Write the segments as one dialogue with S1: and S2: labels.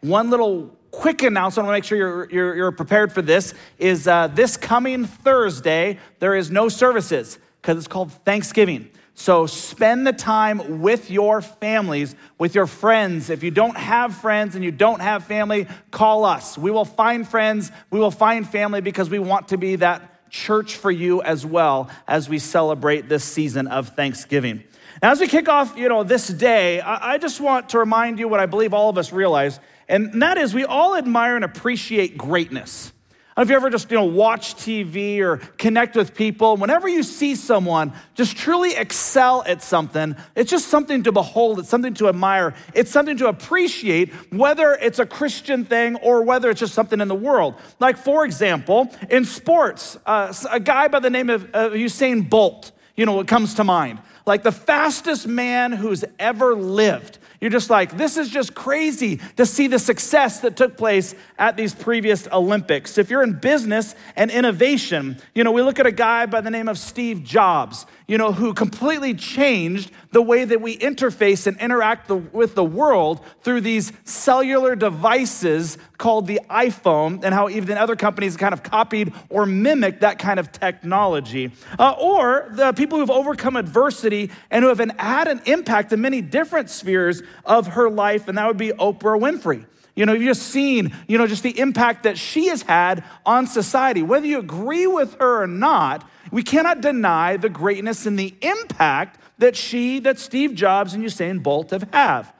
S1: One little quick announcement, I want to make sure you're, you're, you're prepared for this, is uh, this coming Thursday, there is no services because it's called Thanksgiving. So spend the time with your families, with your friends. If you don't have friends and you don't have family, call us. We will find friends, we will find family because we want to be that church for you as well as we celebrate this season of Thanksgiving. Now, as we kick off, you know, this day, I just want to remind you what I believe all of us realize, and that is we all admire and appreciate greatness. And if you ever just, you know, watch TV or connect with people, whenever you see someone just truly excel at something, it's just something to behold, it's something to admire, it's something to appreciate, whether it's a Christian thing or whether it's just something in the world. Like, for example, in sports, uh, a guy by the name of uh, Usain Bolt, you know, what comes to mind. Like the fastest man who's ever lived. You're just like, this is just crazy to see the success that took place at these previous Olympics. If you're in business and innovation, you know, we look at a guy by the name of Steve Jobs, you know, who completely changed the way that we interface and interact the, with the world through these cellular devices called the iPhone, and how even other companies kind of copied or mimicked that kind of technology. Uh, or the people who've overcome adversity and who have had an impact in many different spheres of her life, and that would be Oprah Winfrey. You know, you've just seen, you know, just the impact that she has had on society. Whether you agree with her or not, we cannot deny the greatness and the impact that she, that Steve Jobs and Usain Bolt have have.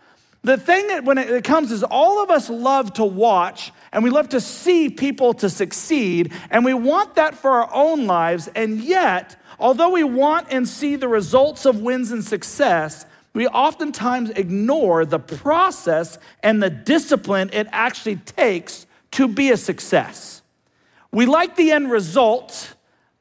S1: The thing that when it comes is all of us love to watch and we love to see people to succeed and we want that for our own lives and yet although we want and see the results of wins and success we oftentimes ignore the process and the discipline it actually takes to be a success. We like the end result,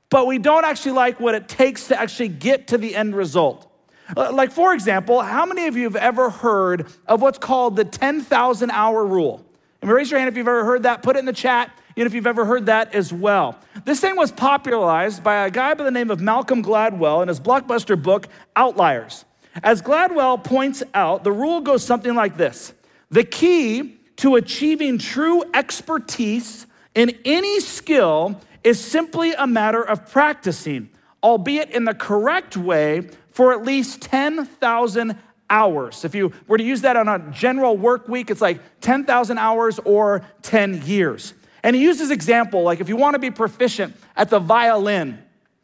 S1: but we don't actually like what it takes to actually get to the end result. Uh, like, for example, how many of you have ever heard of what's called the 10,000 hour rule? And raise your hand if you've ever heard that. Put it in the chat, you know, if you've ever heard that as well. This thing was popularized by a guy by the name of Malcolm Gladwell in his blockbuster book, Outliers. As Gladwell points out, the rule goes something like this The key to achieving true expertise in any skill is simply a matter of practicing, albeit in the correct way, for at least 10,000 hours. If you were to use that on a general work week, it's like 10,000 hours or 10 years. And he uses example like if you want to be proficient at the violin,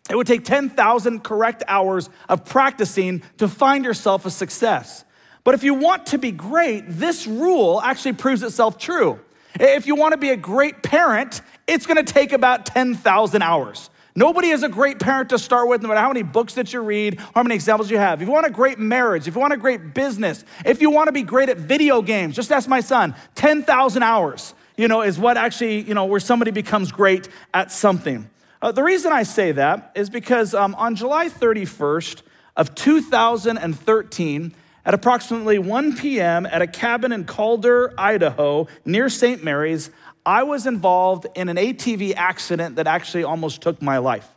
S1: it would take 10,000 correct hours of practicing to find yourself a success. But if you want to be great, this rule actually proves itself true. If you want to be a great parent, it's going to take about 10,000 hours. Nobody is a great parent to start with, no matter how many books that you read, how many examples you have. If you want a great marriage, if you want a great business, if you want to be great at video games, just ask my son, 10,000 hours, you know, is what actually, you know, where somebody becomes great at something. Uh, the reason I say that is because um, on July 31st of 2013, at approximately 1 p.m. at a cabin in Calder, Idaho, near St. Maries, I was involved in an ATV accident that actually almost took my life.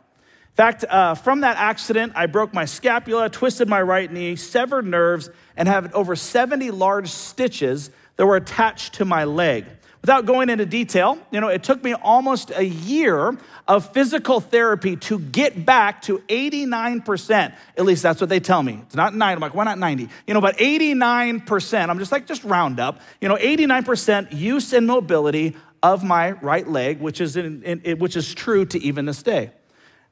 S1: In fact, uh, from that accident, I broke my scapula, twisted my right knee, severed nerves, and have over 70 large stitches that were attached to my leg. Without going into detail, you know, it took me almost a year of physical therapy to get back to 89%. At least that's what they tell me. It's not 90. I'm like, why not 90? You know, but 89%, I'm just like, just round up. You know, 89% use and mobility of my right leg, which is, in, in, which is true to even this day.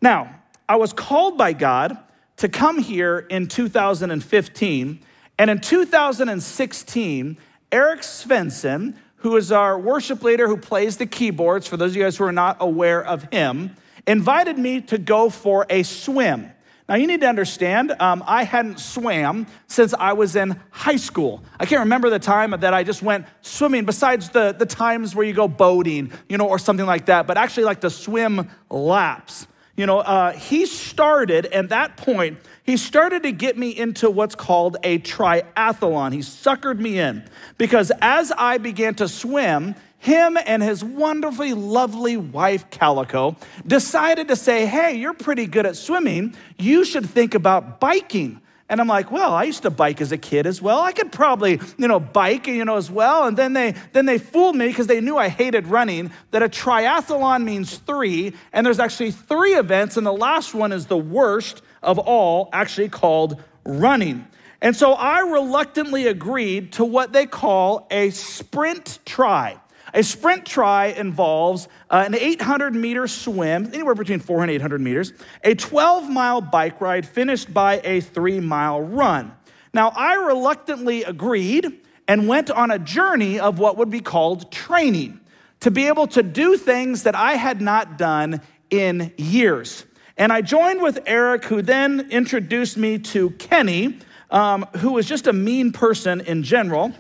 S1: Now, I was called by God to come here in 2015, and in 2016, Eric Svensson, who is our worship leader who plays the keyboards, for those of you guys who are not aware of him, invited me to go for a swim. Now, you need to understand, um, I hadn't swam since I was in high school. I can't remember the time that I just went swimming, besides the, the times where you go boating, you know, or something like that, but actually like to swim laps. You know, uh, he started, at that point, he started to get me into what's called a triathlon. He suckered me in because as I began to swim, him and his wonderfully lovely wife, Calico, decided to say, Hey, you're pretty good at swimming. You should think about biking. And I'm like, well, I used to bike as a kid as well. I could probably, you know, bike, you know, as well. And then they then they fooled me because they knew I hated running, that a triathlon means three, and there's actually three events, and the last one is the worst of all, actually called running. And so I reluctantly agreed to what they call a sprint tri. A sprint tri involves uh, an 800 meter swim, anywhere between 400 and 800 meters, a 12 mile bike ride finished by a three mile run. Now, I reluctantly agreed and went on a journey of what would be called training to be able to do things that I had not done in years. And I joined with Eric, who then introduced me to Kenny, um, who was just a mean person in general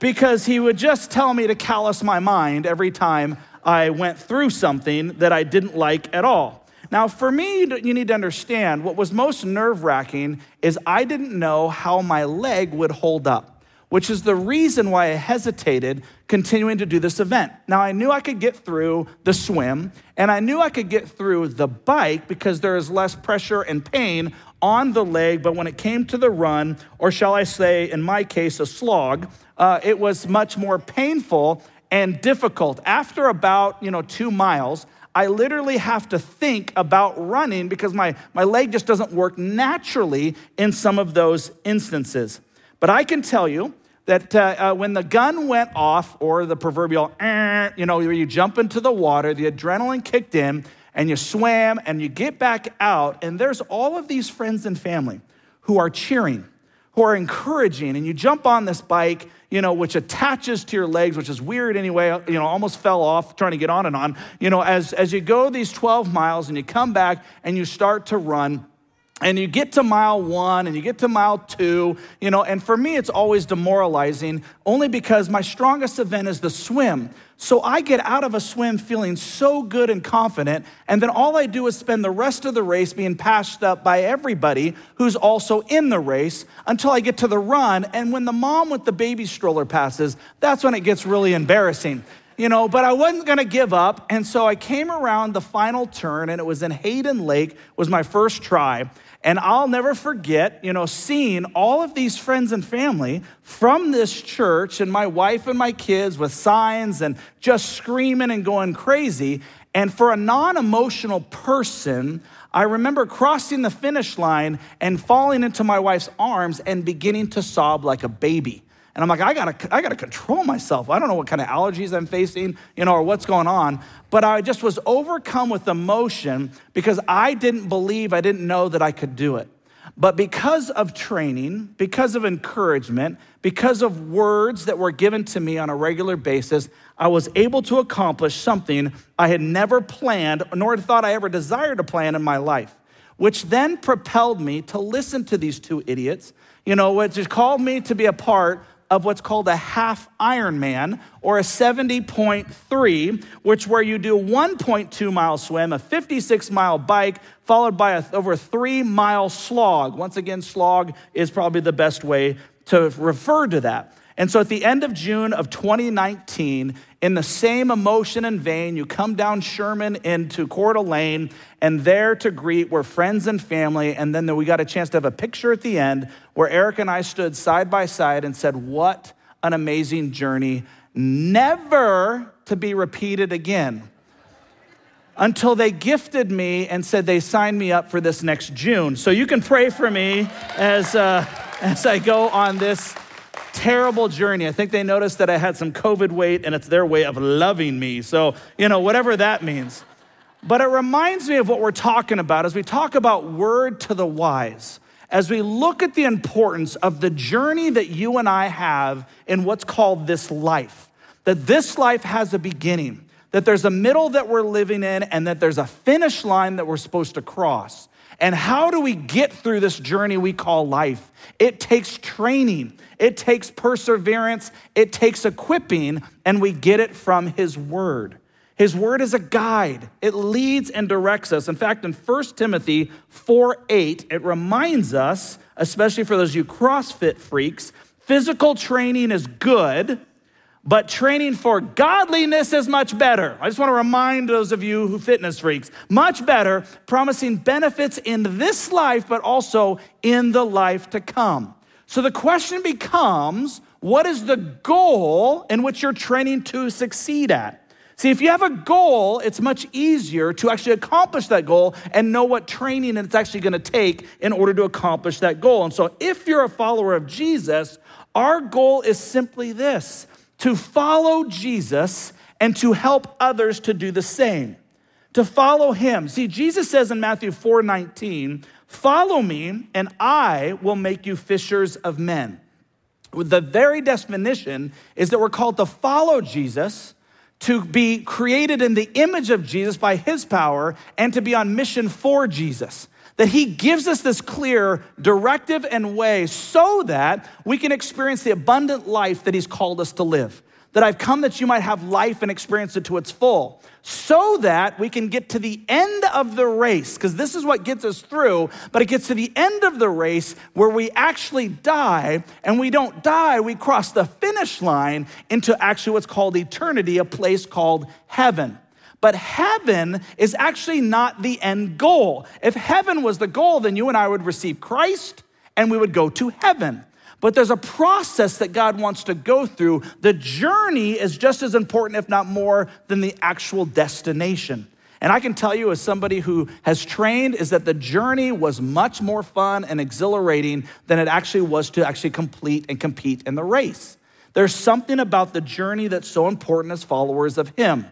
S1: because he would just tell me to callous my mind every time I went through something that I didn't like at all. Now, for me, you need to understand what was most nerve wracking is I didn't know how my leg would hold up, which is the reason why I hesitated continuing to do this event. Now, I knew I could get through the swim, and I knew I could get through the bike because there is less pressure and pain on the leg, but when it came to the run, or shall I say, in my case, a slog, uh, it was much more painful and difficult. After about, you know, two miles, I literally have to think about running because my, my leg just doesn't work naturally in some of those instances. But I can tell you that uh, uh, when the gun went off, or the proverbial, eh, you know, where you jump into the water, the adrenaline kicked in, and you swam and you get back out, and there's all of these friends and family who are cheering, who are encouraging, and you jump on this bike, you know, which attaches to your legs, which is weird anyway, you know, almost fell off trying to get on and on. You know, as, as you go these 12 miles and you come back and you start to run, and you get to mile one and you get to mile two, you know, and for me, it's always demoralizing only because my strongest event is the swim. So I get out of a swim feeling so good and confident, and then all I do is spend the rest of the race being passed up by everybody who's also in the race until I get to the run. And when the mom with the baby stroller passes, that's when it gets really embarrassing. You know, but I wasn't gonna give up, and so I came around the final turn, and it was in Hayden Lake, was my first try. And I'll never forget, you know, seeing all of these friends and family from this church and my wife and my kids with signs and just screaming and going crazy. And for a non emotional person, I remember crossing the finish line and falling into my wife's arms and beginning to sob like a baby. And I'm like, I gotta, I gotta control myself. I don't know what kind of allergies I'm facing, you know, or what's going on. But I just was overcome with emotion because I didn't believe, I didn't know that I could do it. But because of training, because of encouragement, because of words that were given to me on a regular basis, I was able to accomplish something I had never planned, nor thought I ever desired to plan in my life, which then propelled me to listen to these two idiots, you know, which called me to be a part of what's called a half Ironman or a 70.3, which where you do 1.2 mile swim, a 56 mile bike, followed by a, over three mile slog. Once again, slog is probably the best way to refer to that. And so at the end of June of 2019, in the same emotion and vein, you come down Sherman into Coeur d'Alene, and there to greet were friends and family. And then we got a chance to have a picture at the end where Eric and I stood side by side and said, What an amazing journey, never to be repeated again. Until they gifted me and said they signed me up for this next June. So you can pray for me as, uh, as I go on this terrible journey. I think they noticed that I had some COVID weight and it's their way of loving me. So, you know, whatever that means. But it reminds me of what we're talking about as we talk about word to the wise, as we look at the importance of the journey that you and I have in what's called this life. That this life has a beginning, that there's a middle that we're living in, and that there's a finish line that we're supposed to cross. And how do we get through this journey we call life? It takes training, it takes perseverance, it takes equipping, and we get it from His Word. His word is a guide. It leads and directs us. In fact, in 1 Timothy 4 8, it reminds us, especially for those you CrossFit freaks, physical training is good, but training for godliness is much better. I just want to remind those of you who fitness freaks, much better, promising benefits in this life, but also in the life to come. So the question becomes what is the goal in which you're training to succeed at? See, if you have a goal, it's much easier to actually accomplish that goal and know what training it's actually going to take in order to accomplish that goal. And so, if you're a follower of Jesus, our goal is simply this to follow Jesus and to help others to do the same. To follow him. See, Jesus says in Matthew 4 19, follow me, and I will make you fishers of men. The very definition is that we're called to follow Jesus, to be created in the image of Jesus by his power, and to be on mission for Jesus that he gives us this clear directive and way so that we can experience the abundant life that he's called us to live. That I've come that you might have life and experience it to its full, so that we can get to the end of the race, because this is what gets us through, but it gets to the end of the race where we actually die, and we don't die, we cross the finish line into actually what's called eternity, a place called heaven. But heaven is actually not the end goal. If heaven was the goal, then you and I would receive Christ and we would go to heaven. But there's a process that God wants to go through. The journey is just as important, if not more, than the actual destination. And I can tell you, as somebody who has trained, is that the journey was much more fun and exhilarating than it actually was to actually complete and compete in the race. There's something about the journey that's so important as followers of Him.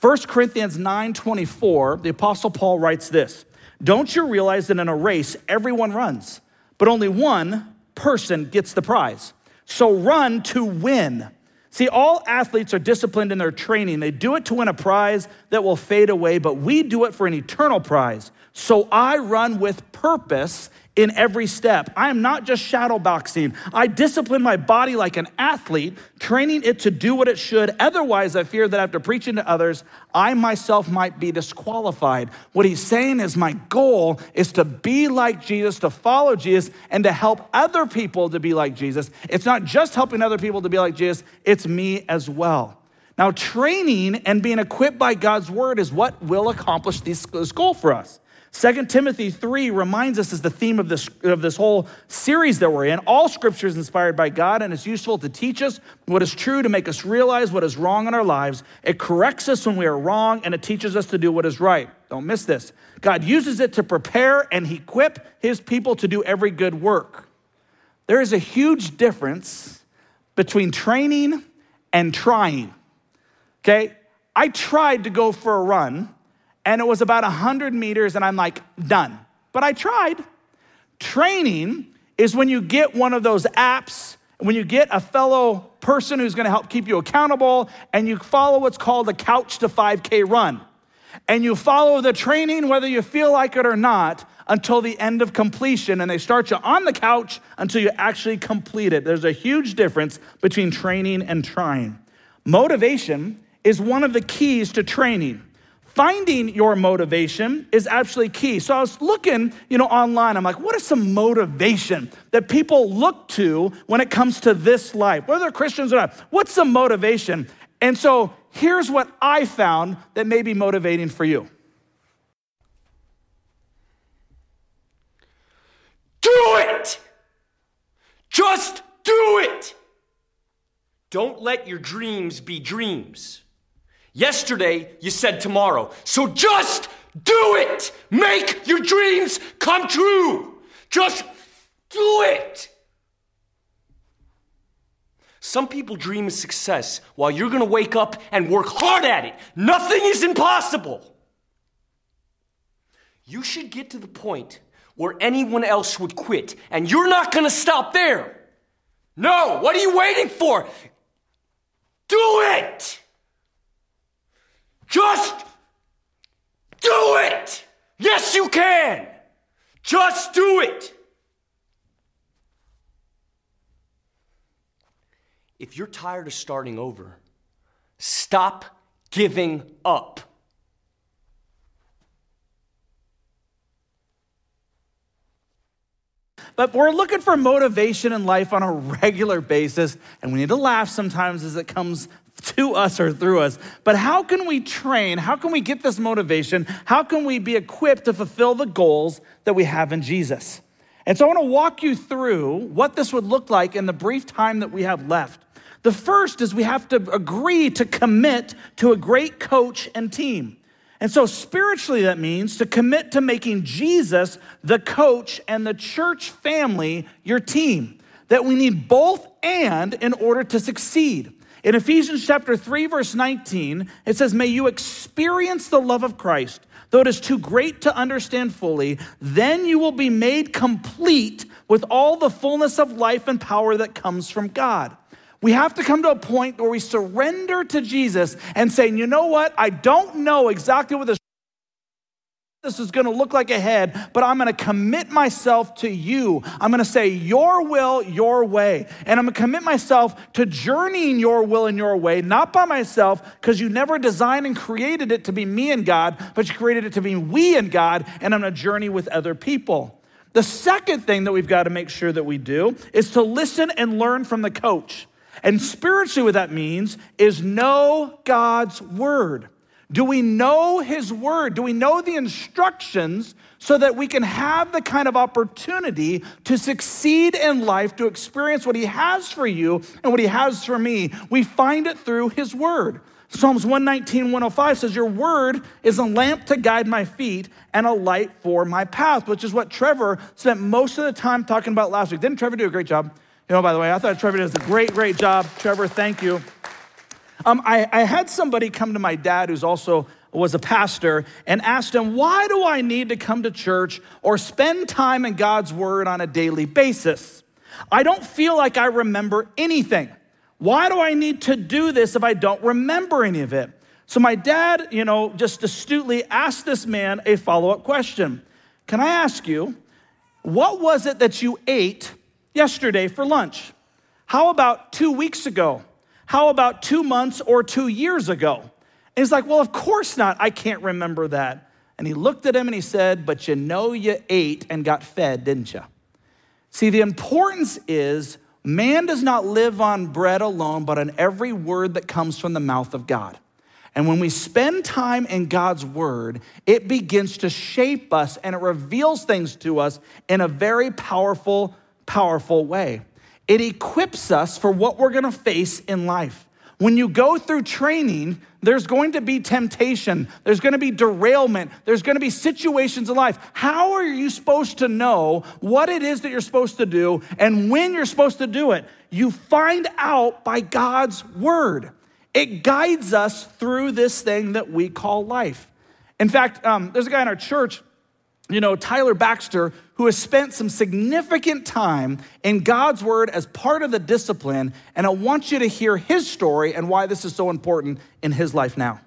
S1: 1 Corinthians 9:24, the apostle Paul writes this: "Don't you realize that in a race everyone runs, but only one person gets the prize? So run to win." See, all athletes are disciplined in their training. They do it to win a prize that will fade away, but we do it for an eternal prize. So I run with purpose in every step. I am not just shadow boxing. I discipline my body like an athlete, training it to do what it should. Otherwise, I fear that after preaching to others, I myself might be disqualified. What he's saying is, my goal is to be like Jesus, to follow Jesus, and to help other people to be like Jesus. It's not just helping other people to be like Jesus, it's me as well. Now, training and being equipped by God's word is what will accomplish this goal for us. 2 Timothy 3 reminds us as the theme of this, of this whole series that we're in. All scripture is inspired by God and it's useful to teach us what is true, to make us realize what is wrong in our lives. It corrects us when we are wrong and it teaches us to do what is right. Don't miss this. God uses it to prepare and equip his people to do every good work. There is a huge difference between training and trying. Okay? I tried to go for a run and it was about 100 meters, and I'm like, done. But I tried. Training is when you get one of those apps, when you get a fellow person who's gonna help keep you accountable, and you follow what's called a couch to 5K run. And you follow the training, whether you feel like it or not, until the end of completion. And they start you on the couch until you actually complete it. There's a huge difference between training and trying. Motivation is one of the keys to training finding your motivation is actually key. So I was looking, you know, online. I'm like, what is some motivation that people look to when it comes to this life, whether they're Christians or not? What's some motivation? And so here's what I found that may be motivating for you.
S2: Do it! Just do it! Don't let your dreams be dreams. Yesterday, you said tomorrow. So just do it. Make your dreams come true. Just do it. Some people dream of success while you're to wake up and work hard at it. Nothing is impossible. You should get to the point where anyone else would quit, and you're not to stop there. No, what are you waiting for? Do it! Just do it! Yes, you can! Just do it! If you're tired of starting over, stop giving up.
S1: But we're looking for motivation in life on a regular basis, and we need to laugh sometimes as it comes to us or through us. But how can we train? How can we get this motivation? How can we be equipped to fulfill the goals that we have in Jesus? And so I want to walk you through what this would look like in the brief time that we have left. The first is we have to agree to commit to a great coach and team. And so, spiritually, that means to commit to making Jesus the coach and the church family your team. That we need both and in order to succeed. In Ephesians chapter 3, verse 19, it says, May you experience the love of Christ, though it is too great to understand fully, then you will be made complete with all the fullness of life and power that comes from God. We have to come to a point where we surrender to Jesus and say, you know what? I don't know exactly what this this is going to look like ahead, but I'm going to commit myself to you. I'm going to say your will, your way. And I'm going to commit myself to journeying your will and your way, not by myself, because you never designed and created it to be me and God, but you created it to be we and God, and I'm going to journey with other people. The second thing that we've got to make sure that we do is to listen and learn from the coach. And spiritually, what that means is know God's word. Do we know His word? Do we know the instructions so that we can have the kind of opportunity to succeed in life, to experience what He has for you and what He has for me? We find it through His word. Psalms 119, 105 says, Your word is a lamp to guide my feet and a light for my path, which is what Trevor spent most of the time talking about last week. Didn't Trevor do a great job? You know, by the way, I thought Trevor does a great, great job. Trevor, thank you. Um, I, I had somebody come to my dad who's also was a pastor and asked him, Why do I need to come to church or spend time in God's word on a daily basis? I don't feel like I remember anything. Why do I need to do this if I don't remember any of it? So my dad, you know, just astutely asked this man a follow up question Can I ask you, what was it that you ate yesterday for lunch? How about two weeks ago? How about two months or two years ago? And he's like, Well, of course not. I can't remember that. And he looked at him and he said, But you know you ate and got fed, didn't you? See, the importance is man does not live on bread alone, but on every word that comes from the mouth of God. And when we spend time in God's word, it begins to shape us and it reveals things to us in a very powerful powerful way. It equips us for what we're gonna face in life. When you go through training, there's going to be temptation, there's gonna be derailment, there's gonna be situations in life. How are you supposed to know what it is that you're supposed to do and when you're supposed to do it? You find out by God's word. It guides us through this thing that we call life. In fact, um, there's a guy in our church you know, Tyler Baxter, who has spent some significant time in God's word as part of the discipline. And I want you to hear his story and why this is so important in his life now.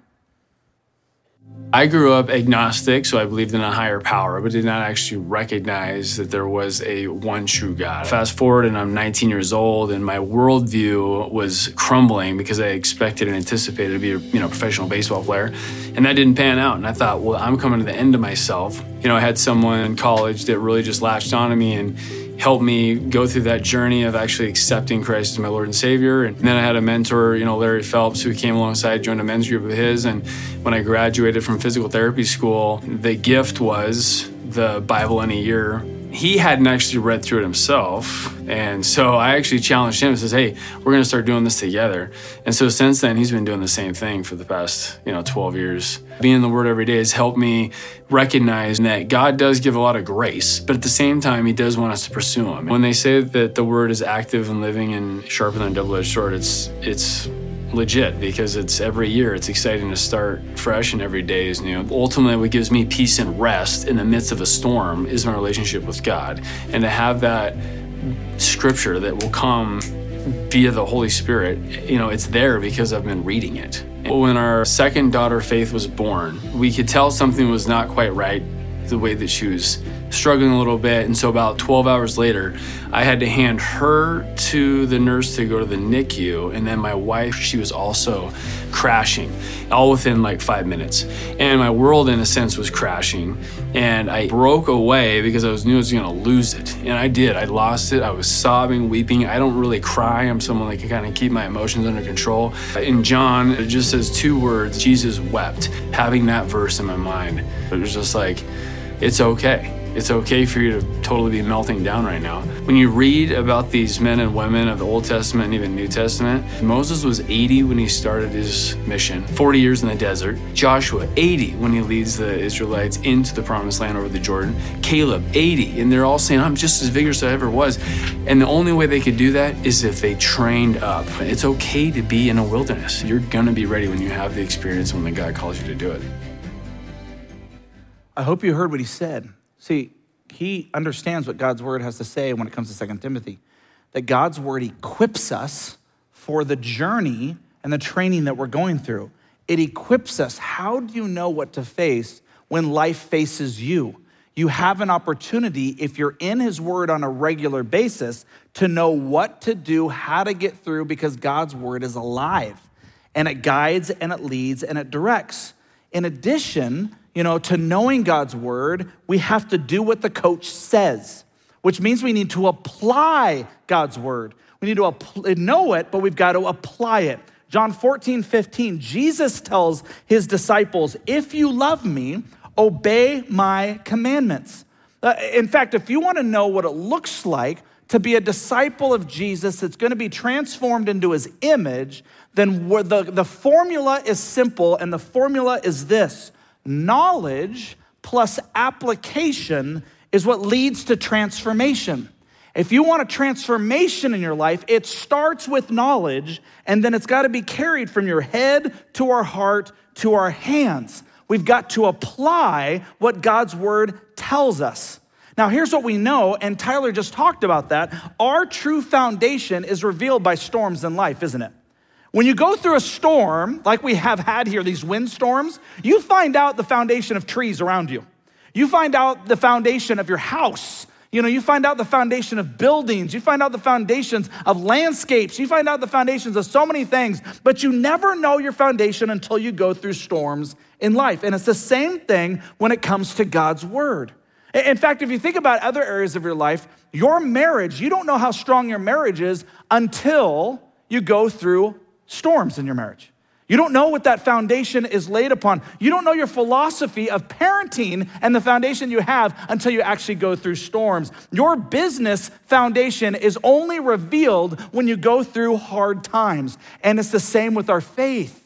S3: I grew up agnostic, so I believed in a higher power, but did not actually recognize that there was a one true God. Fast forward, and I'm 19 years old, and my worldview was crumbling because I expected and anticipated to be a you know professional baseball player, and that didn't pan out. And I thought, well, I'm coming to the end of myself. You know, I had someone in college that really just latched onto me and helped me go through that journey of actually accepting Christ as my Lord and Savior. And then I had a mentor, you know, Larry Phelps, who came alongside, joined a men's group of his. And when I graduated from physical therapy school, the gift was the Bible in a year he hadn't actually read through it himself. And so I actually challenged him and says, Hey, we're gonna start doing this together. And so since then he's been doing the same thing for the past, you know, 12 years. Being in the word every day has helped me recognize that God does give a lot of grace, but at the same time he does want us to pursue him. When they say that the word is active and living and sharper than a double-edged sword, it's it's legit because it's every year it's exciting to start fresh and every day is new. Ultimately what gives me peace and rest in the midst of a storm is my relationship with god. And to have that scripture that will come via the holy spirit you know it's there because i've been reading it. When our second daughter faith was born we could tell something was not quite right the way that she was struggling a little bit. And so, about 12 hours later, I had to hand her to the nurse to go to the NICU. And then my wife, she was also crashing, all within like five minutes. And my world, in a sense, was crashing. And I broke away because I was knew I was going to lose it. And I did. I lost it. I was sobbing, weeping. I don't really cry. I'm someone that can kind of keep my emotions under control. In John, it just says two words Jesus wept. Having that verse in my mind, it was just like, it's okay it's okay for you to totally be melting down right now. When you read about these men and women of the Old Testament and even New Testament, Moses was 80 when he started his mission, 40 years in the desert. Joshua, 80 when he leads the Israelites into the promised land over the Jordan. Caleb, 80. And they're all saying, I'm just as vigorous as I ever was. And the only way they could do that is if they trained up. It's okay to be in a wilderness. You're going to be ready when you have the experience when the God calls you to do it.
S1: I hope you heard what he said. See, he understands what God's word has to say when it comes to 2 Timothy. That God's word equips us for the journey and the training that we're going through. It equips us. How do you know what to face when life faces you? You have an opportunity, if you're in His Word on a regular basis, to know what to do, how to get through, because God's Word is alive and it guides and it leads and it directs. In addition, you know, to knowing God's word, we have to do what the coach says, which means we need to apply God's word. We need to know it, but we've got to apply it. John 14, 15, Jesus tells his disciples, If you love me, obey my commandments. Uh, in fact, if you want to know what it looks like to be a disciple of Jesus that's going to be transformed into his image, then the, the formula is simple, and the formula is this knowledge plus application is what leads to transformation. If you want a transformation in your life, it starts with knowledge, and then it's got to be carried from your head to our heart to our hands. We've got to apply what God's word tells us. Now, here's what we know, and Tyler just talked about that. Our true foundation is revealed by storms in life, isn't it? When you go through a storm, like we have had here, these windstorms, you find out the foundation of trees around you. You find out the foundation of your house. You know, you find out the foundation of buildings. You find out the foundations of landscapes. You find out the foundations of so many things, but you never know your foundation until you go through storms in life. And it's the same thing when it comes to God's word. In fact, if you think about other areas of your life, your marriage, you don't know how strong your marriage is until you go through storms in your marriage. You don't know what that foundation is laid upon. You don't know your philosophy of parenting and the foundation you have until you actually go through storms. Your business foundation is only revealed when you go through hard times. And it's the same with our faith.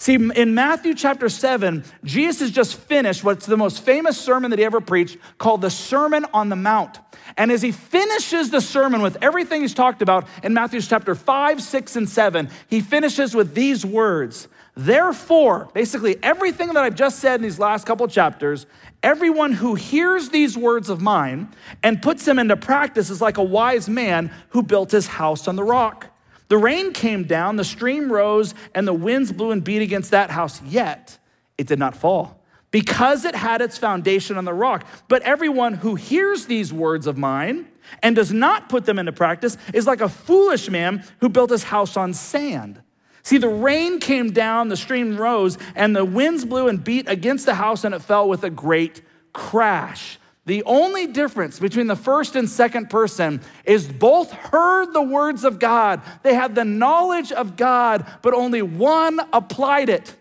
S1: See, in Matthew chapter 7, Jesus has just finished what's the most famous sermon that he ever preached called the Sermon on the Mount. And as he finishes the sermon with everything he's talked about in Matthew chapter 5, 6, and 7, he finishes with these words Therefore, basically everything that I've just said in these last couple chapters, everyone who hears these words of mine and puts them into practice is like a wise man who built his house on the rock. The rain came down, the stream rose, and the winds blew and beat against that house, yet it did not fall because it had its foundation on the rock. But everyone who hears these words of mine and does not put them into practice is like a foolish man who built his house on sand. See, the rain came down, the stream rose, and the winds blew and beat against the house, and it fell with a great crash. The only difference between the first and second person is both heard the words of God. They had the knowledge of God, but only one applied it.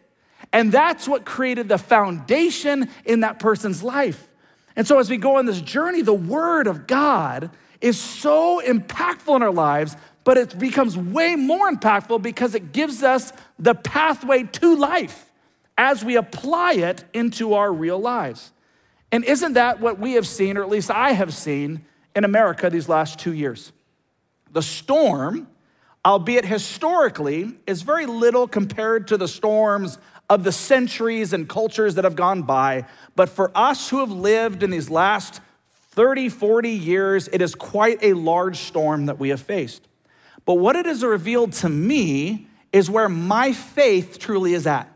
S1: And that's what created the foundation in that person's life. And so, as we go on this journey, the Word of God is so impactful in our lives, but it becomes way more impactful because it gives us the pathway to life as we apply it into our real lives. And isn't that what we have seen, or at least I have seen in America these last two years? The storm, albeit historically, is very little compared to the storms of the centuries and cultures that have gone by. But for us who have lived in these last 30, 40 years, it is quite a large storm that we have faced. But what it has revealed to me is where my faith truly is at.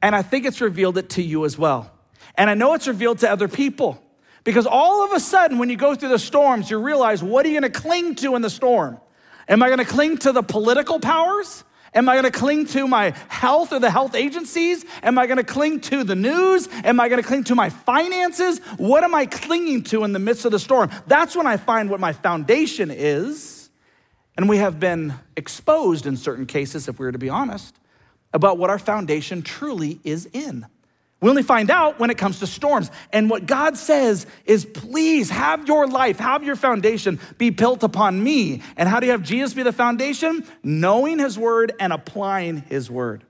S1: And I think it's revealed it to you as well. And I know it's revealed to other people Because all of a sudden, when you go through the storms, you realize what are you going to cling to in the storm? Am I going to cling to the political powers? Am I going to cling to my health or the health agencies? Am I going to cling to the news? Am I going to cling to my finances? What am I clinging to in the midst of the storm? That's when I find what my foundation is. And we have been exposed in certain cases, if we were to be honest, about what our foundation truly is in. We only find out when it comes to storms. And what God says is, please have your life, have your foundation be built upon me. And how do you have Jesus be the foundation? Knowing his word and applying his word.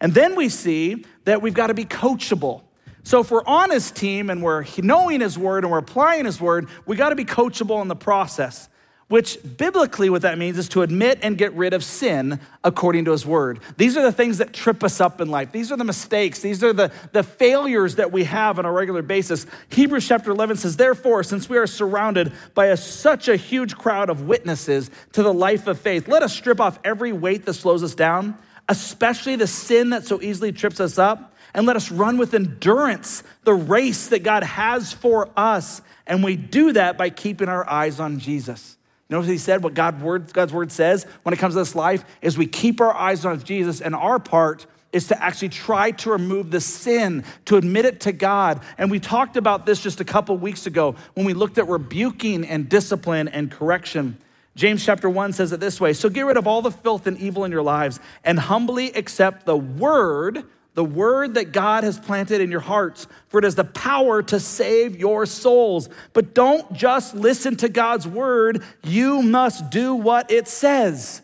S1: And then we see that we've got to be coachable. So if we're on his team and we're knowing his word and we're applying his word, we got to be coachable in the process which biblically, what that means is to admit and get rid of sin according to his word. These are the things that trip us up in life. These are the mistakes. These are the, the failures that we have on a regular basis. Hebrews chapter 11 says, Therefore, since we are surrounded by a, such a huge crowd of witnesses to the life of faith, let us strip off every weight that slows us down, especially the sin that so easily trips us up. And let us run with endurance the race that God has for us. And we do that by keeping our eyes on Jesus. What he said? What God word, God's word says when it comes to this life is we keep our eyes on Jesus, and our part is to actually try to remove the sin, to admit it to God. And we talked about this just a couple weeks ago when we looked at rebuking and discipline and correction. James chapter 1 says it this way So get rid of all the filth and evil in your lives and humbly accept the word the word that God has planted in your hearts, for it has the power to save your souls. But don't just listen to God's word, you must do what it says.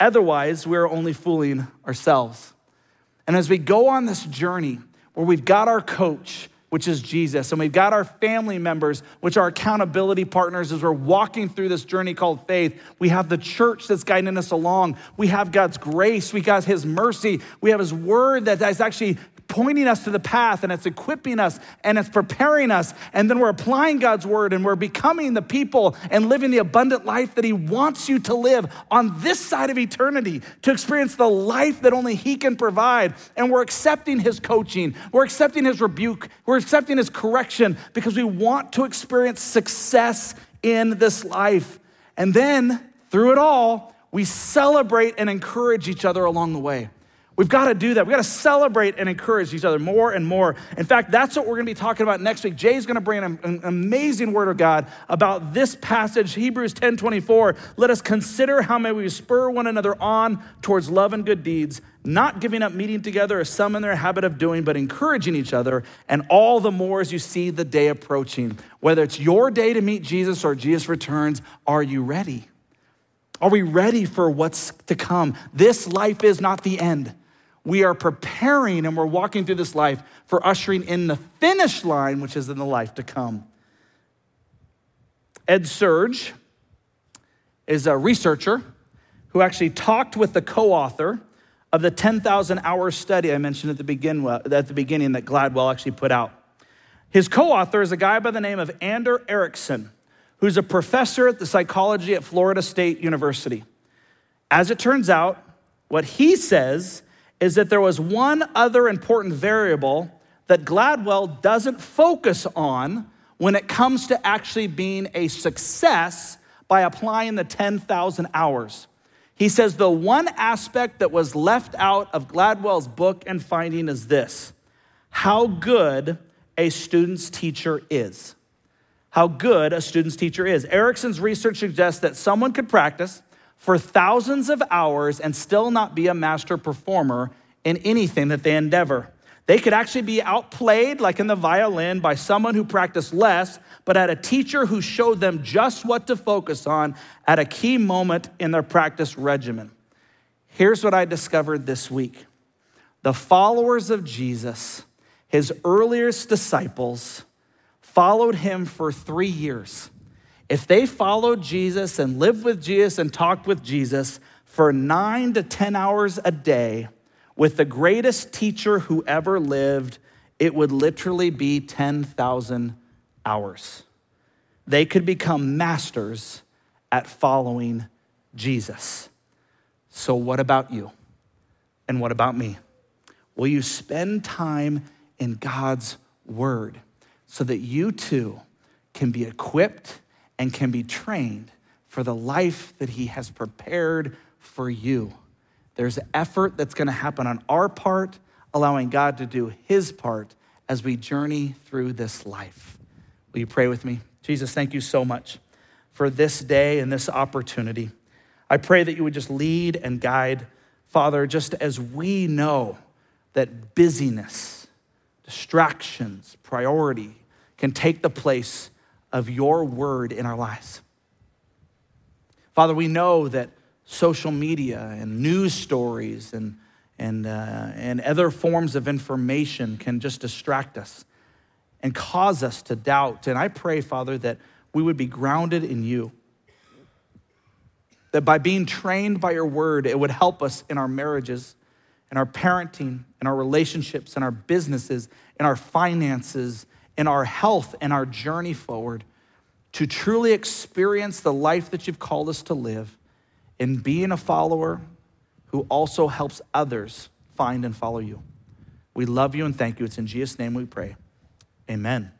S1: Otherwise, we're only fooling ourselves. And as we go on this journey where we've got our coach, which is Jesus. And we've got our family members, which are accountability partners as we're walking through this journey called faith. We have the church that's guiding us along. We have God's grace. We got His mercy. We have His word that is actually pointing us to the path and it's equipping us and it's preparing us. And then we're applying God's word and we're becoming the people and living the abundant life that He wants you to live on this side of eternity, to experience the life that only He can provide. And we're accepting His coaching, we're accepting His rebuke, we're accepting His correction because we want to experience success in this life. And then through it all, we celebrate and encourage each other along the way. We've got to do that. We've got to celebrate and encourage each other more and more. In fact, that's what we're going to be talking about next week. Jay's going to bring an, amazing word of God about this passage, Hebrews 10 24. Let us consider how may we spur one another on towards love and good deeds, not giving up meeting together as some in their habit of doing, but encouraging each other, and all the more as you see the day approaching. Whether it's your day to meet Jesus or Jesus returns, are you ready? Are we ready for what's to come? This life is not the end we are preparing and we're walking through this life for ushering in the finish line, which is in the life to come. Ed Surge is a researcher who actually talked with the co author of the 10,000 hour study I mentioned at the, begin, at the beginning that Gladwell actually put out. His co author is a guy by the name of Ander Ericsson, who's a professor at the psychology at Florida State University. As it turns out, what he says is that there was one other important variable that Gladwell doesn't focus on when it comes to actually being a success by applying the 10,000 hours. He says the one aspect that was left out of Gladwell's book and finding is this how good a student's teacher is. How good a student's teacher is. Ericsson's research suggests that someone could practice for thousands of hours and still not be a master performer in anything that they endeavor. They could actually be outplayed, like in the violin, by someone who practiced less, but had a teacher who showed them just what to focus on at a key moment in their practice regimen. Here's what I discovered this week the followers of Jesus, his earliest disciples, followed him for three years. If they followed Jesus and lived with Jesus and talked with Jesus for nine to 10 hours a day with the greatest teacher who ever lived, it would literally be 10,000 hours. They could become masters at following Jesus. So, what about you? And what about me? Will you spend time in God's word so that you too can be equipped and can be trained for the life that He has prepared for you. There's effort that's going to happen on our part, allowing God to do His part as we journey through this life. Will you pray with me? Jesus, thank you so much for this day and this opportunity. I pray that you would just lead and guide, Father, just as we know that busyness, distractions, priority can take the place of your word in our lives. Father, we know that social media and news stories and, and, uh, and other forms of information can just distract us and cause us to doubt. And I pray, Father, that we would be grounded in you. That by being trained by your word, it would help us in our marriages, in our parenting, in our relationships, in our businesses, in our finances, in our health, and our journey forward to truly experience the life that you've called us to live in being a follower who also helps others find and follow you. We love you and thank you. It's in Jesus' name we pray. Amen.